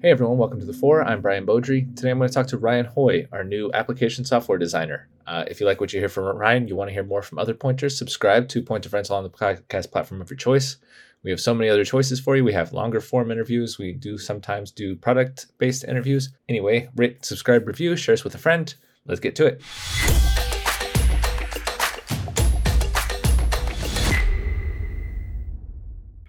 Hey everyone, welcome to the Four. I'm Brian Beaudry. Today I'm going to talk to Ryan Haughee, our new application software designer. Uh, if you like what you hear from Ryan, you want to hear more from other pointers, subscribe to Point of Rental on the podcast platform of your choice. We have so many other choices for you. We have longer form interviews. We do sometimes do product based interviews. Anyway, rate, subscribe, review, share us with a friend. Let's get to it.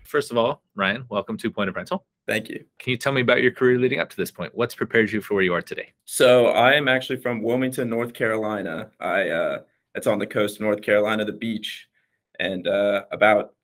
First of all, Ryan, welcome to Point of Rental. Thank you. Can you tell me about your career leading up to this point? What's prepared you for where you are today? So I am actually from Wilmington, North Carolina. I uh, it's on the coast of North Carolina, the beach. And uh, about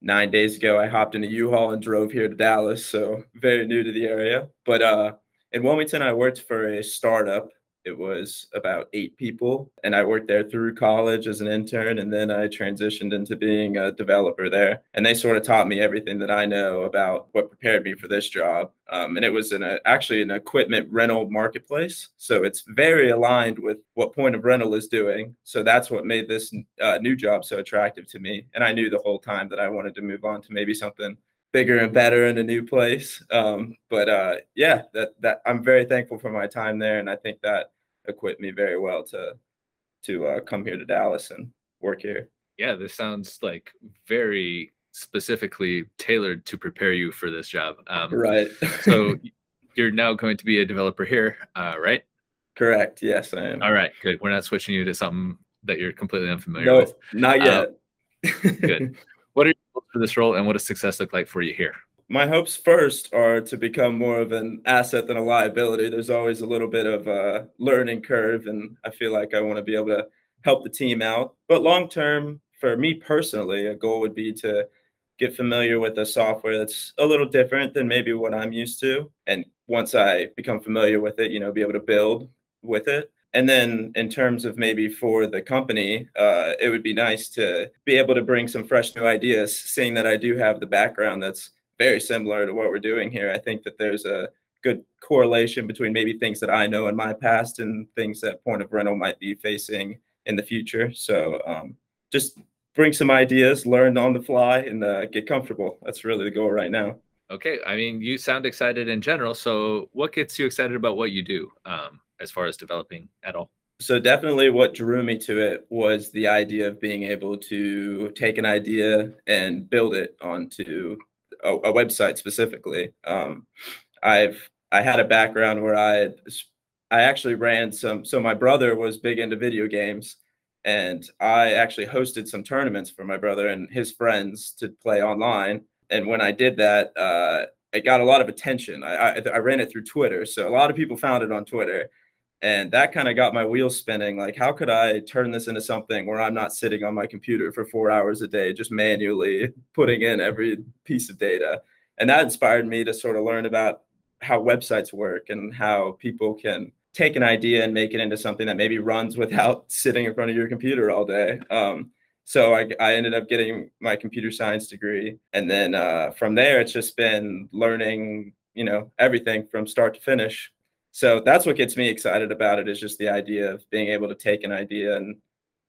nine days ago, I hopped in a U-Haul and drove here to Dallas. So very new to the area. But uh, in Wilmington, I worked for a startup it was about eight people and i worked there through college as an intern and then i transitioned into being a developer there and they sort of taught me everything that i know about what prepared me for this job um, and it was in a, actually an equipment rental marketplace so it's very aligned with what point of rental is doing so that's what made this uh, new job so attractive to me and i knew the whole time that i wanted to move on to maybe something bigger and better in a new place. Um, but uh, yeah, that that I'm very thankful for my time there, and I think that equipped me very well to to uh, come here to Dallas and work here. Yeah, this sounds like very specifically tailored to prepare you for this job. Um, right. so you're now going to be a developer here, uh, right? Correct. Yes, I am. All right. Good. We're not switching you to something that you're completely unfamiliar no, with. not yet. Uh, good. What are you for this role, and what does success look like for you here? my hopes first are to become more of an asset than a liability. There's always a little bit of a learning curve, and I feel like I want to be able to help the team out. But long term, for me personally, a goal would be to get familiar with a software that's a little different than maybe what I'm used to. And once I become familiar with it, you know, be able to build with it. And then in terms of maybe for the company, uh, it would be nice to be able to bring some fresh new ideas, seeing that I do have the background that's very similar to what we're doing here. I think that there's a good correlation between maybe things that I know in my past and things that Point of Rental might be facing in the future. So um, just bring some ideas, learn on the fly, and uh, get comfortable. That's really the goal right now. Okay. I mean, you sound excited in general. So, what gets you excited about what you do um, as far as developing at all? So, definitely what drew me to it was the idea of being able to take an idea and build it onto a, a website specifically. Um, I've I had a background where I I actually ran some. So my brother was big into video games, and I actually hosted some tournaments for my brother and his friends to play online. And when I did that, uh, it got a lot of attention. I, I, I ran it through Twitter, so a lot of people found it on Twitter and that kind of got my wheels spinning like how could i turn this into something where i'm not sitting on my computer for four hours a day just manually putting in every piece of data? And that inspired me to sort of learn about how websites work and how people can take an idea and make it into something that maybe runs without sitting in front of your computer all day. Um, so I, I ended up getting my computer science degree. And then uh, from there it's just been learning you know everything from start to finish so that's what gets me excited about it is just the idea of being able to take an idea and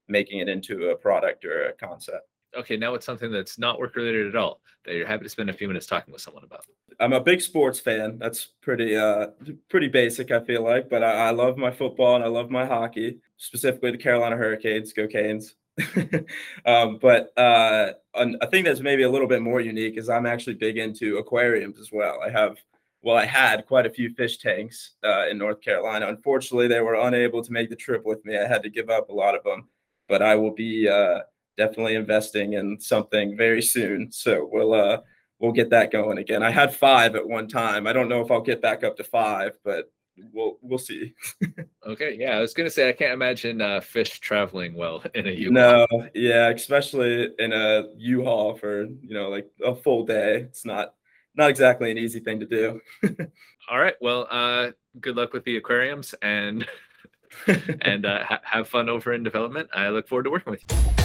making it into a product or a concept. Okay now it's something that's not work related at all that you're happy to spend a few minutes talking with someone about. I'm a big sports fan. That's pretty uh pretty basic i feel like but i, I love my football and i love my hockey specifically the carolina hurricanes. Go canes. Um, but uh, a thing that's maybe a little bit more unique is i'm actually big into aquariums as well. I have well, I had quite a few fish tanks uh, in North Carolina. Unfortunately, they were unable to make the trip with me. I had to give up a lot of them, but I will be uh, definitely investing in something very soon. So we'll uh, we'll get that going again. I had five at one time. I don't know if I'll get back up to five, but we'll we'll see. okay, yeah, I was gonna say I can't imagine uh, fish traveling well in a U-Haul. No, yeah, especially in a U-Haul for you know like a full day. It's not not exactly an easy thing to do. All right. Well, uh, good luck with the aquariums and and uh, ha- have fun over in development. I look forward to working with you.